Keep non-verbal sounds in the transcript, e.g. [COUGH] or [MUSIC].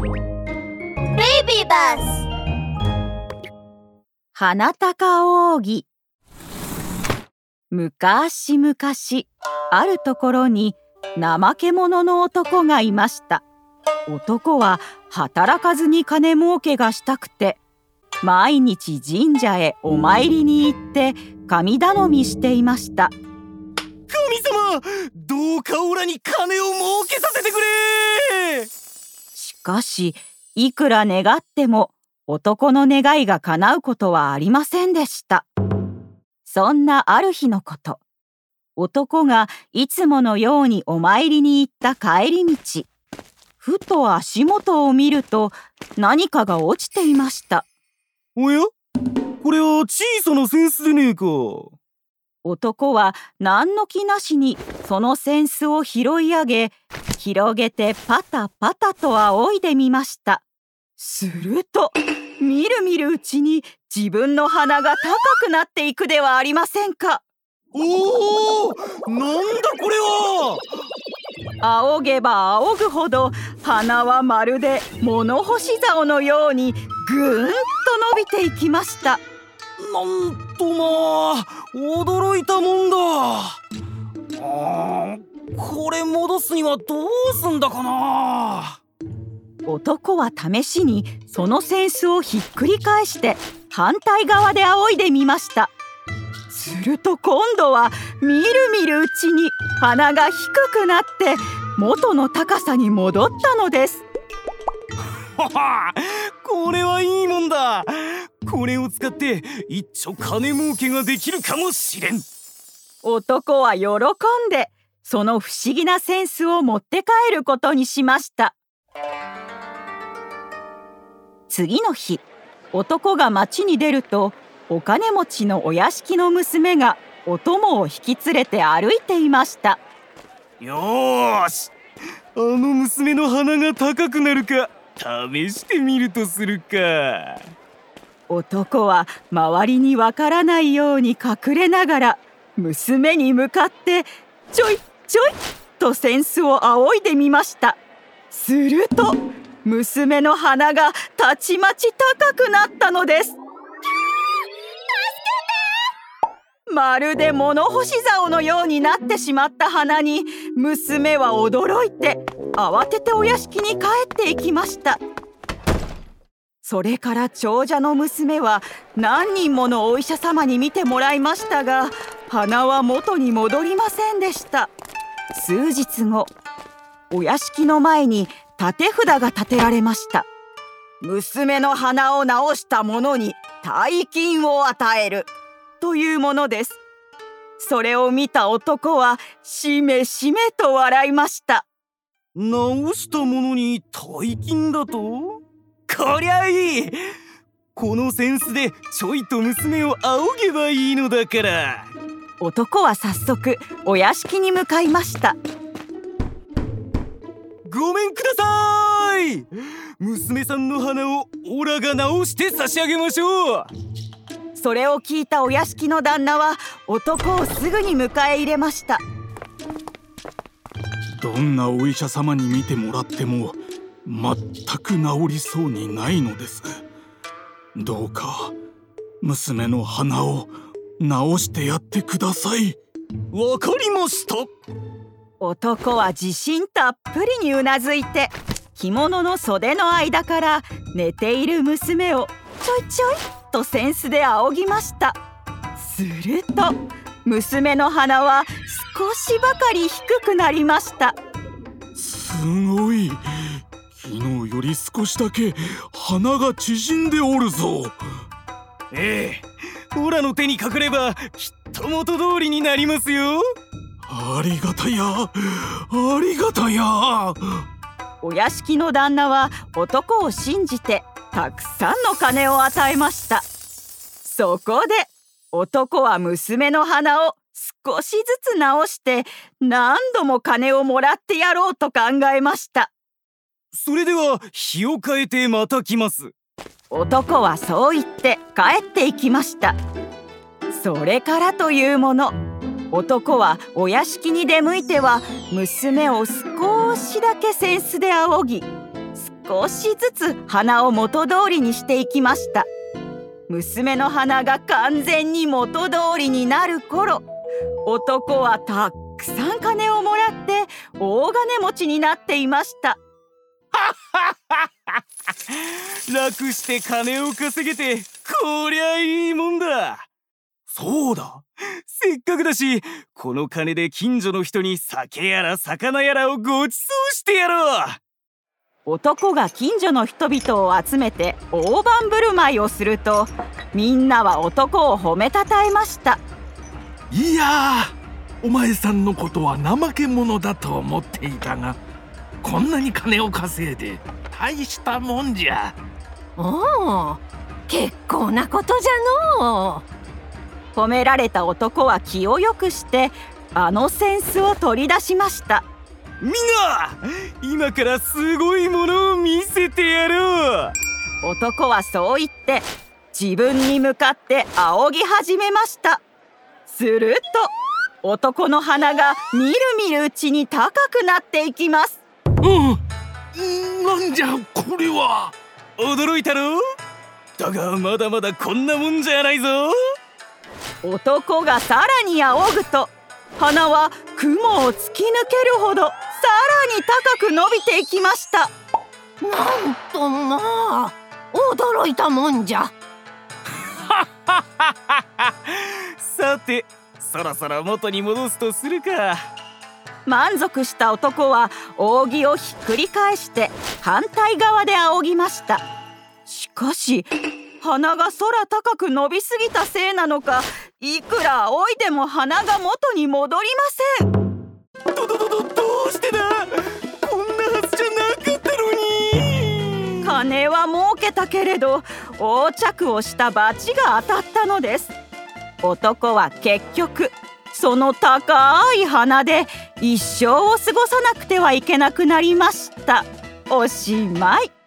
ベイビーバス花高扇。昔々あるところに怠け者の男がいました。男は働かずに金儲けがしたくて毎日神社へお参りに行って神頼みしていました。神様どうかオラに金を儲けさかしいくら願っても男の願いが叶うことはありませんでした。そんなある日のこと。男がいつものようにお参りに行った帰り道。ふと足元を見ると何かが落ちていました。おや？これは小さなセンスでねえか。男は何の気なしにその扇子を拾い上げ広げてパタパタと仰いでみました。するとみるみるうちに自分の鼻が高くなっていくではありませんか。おおなんだこれは。仰げば仰ぐほど鼻はまるで物干し竿のようにぐーんと伸びていきました。なんとまあ驚いたもんだ。これ戻すにはどうすんだかな？男は試しにその扇子をひっくり返して反対側で仰いでみました。すると今度はみるみるうちに鼻が低くなって元の高さに戻ったのです。は [LAUGHS] はこれはいいもんだ。これを使って一丁金儲けができるかもしれん。男は喜んでその不思議なセンスを持って帰ることにしました。次の日男が町に出るとお金持ちのお屋敷の娘がお供を引き連れて歩いていました。よーしあの娘の鼻が高くなるか試してみるとするか。男は周りにわからないように隠れながら娘に向かってちょいちょいと扇子を仰いでみました。すると娘の鼻がたちまち高くなったのです。まるで物干し竿のようになってしまった花に娘は驚いて慌ててお屋敷に帰っていきました。それから長者の娘は何人ものお医者様に診てもらいましたが鼻は元に戻りませんでした。数日後お屋敷の前に立て札が立てられました。娘の鼻を治した者に大金を与えるというものです。それを見た男はしめしめと笑いました。直したものに大金だと？こりゃいい。この扇子でちょいと娘を仰げばいいのだから。男は早速お屋敷に向かいました。ごめんください。娘さんの鼻をオラが直して差し上げましょう。それを聞いたお屋敷の旦那は男をすぐに迎え入れました。どんなお医者様に見てもらっても全く治りそうにないのです。どうか娘の鼻を治してやってください。わかりました。男は自信たっぷりにうなずいて着物の袖の間から寝ている娘をちょいちょいと扇子で仰ぎました。すると娘の鼻は少しばかり低くなりました。すごい。昨日より少しだけ鼻が縮んでおるぞ。ええオラの手にかかればきっと元通りになりますよ。ありがたや。ありがたや。お屋敷の旦那は男を信じてたくさんの金を与えました。そこで男は娘の鼻を少しずつ直して何度も金をもらってやろうと考えました。それでは日を変えてまた来ます男はそう言って帰っていきました。それからというもの。男はお屋敷に出向いては娘を少しだけ扇子で仰ぎ少しずつ鼻を元通りにしていきました。娘の鼻が完全に元通りになる頃男はたくさん金をもらって大金持ちになっていました。楽して金を稼げてこりゃいいもんだ。そうだ。せっかくだしこの金で近所の人に酒やら魚やらをごちそうしてやろう。男が近所の人々を集めて大盤振る舞いをするとみんなは男を褒めたたえました。いやお前さんのことは怠け者だと思っていたがこんなに金を稼いで大したもんじゃおお結構なことじゃの褒められた男は気をよくしてあの扇子を取り出しました。みんな今からすごいものを見せてやろう。男はそう言って自分に向かって仰ぎ始めました。すると男の鼻がみるみるうちに高くなっていきます。うんなんじゃこれは驚いたろ？だがまだまだこんなもんじゃないぞ。男がさらに仰ぐと鼻は雲を突き抜けるほどさらに高く伸びていきました。なんとまあ驚いたもんじゃ。[LAUGHS] さてそろそろ元に戻すとするか。満足した男は扇をひっくり返して反対側で仰ぎました。しかし鼻が空高く伸びすぎたせいなのかいくら仰いでも鼻が元に戻りません。どどどどどうしてだ？こんなはずじゃなかったのに。金は儲けたけれど横着をした罰が当たったのです。男は結局その高い鼻で一生を過ごさなくてはいけなくなりましたおしまい。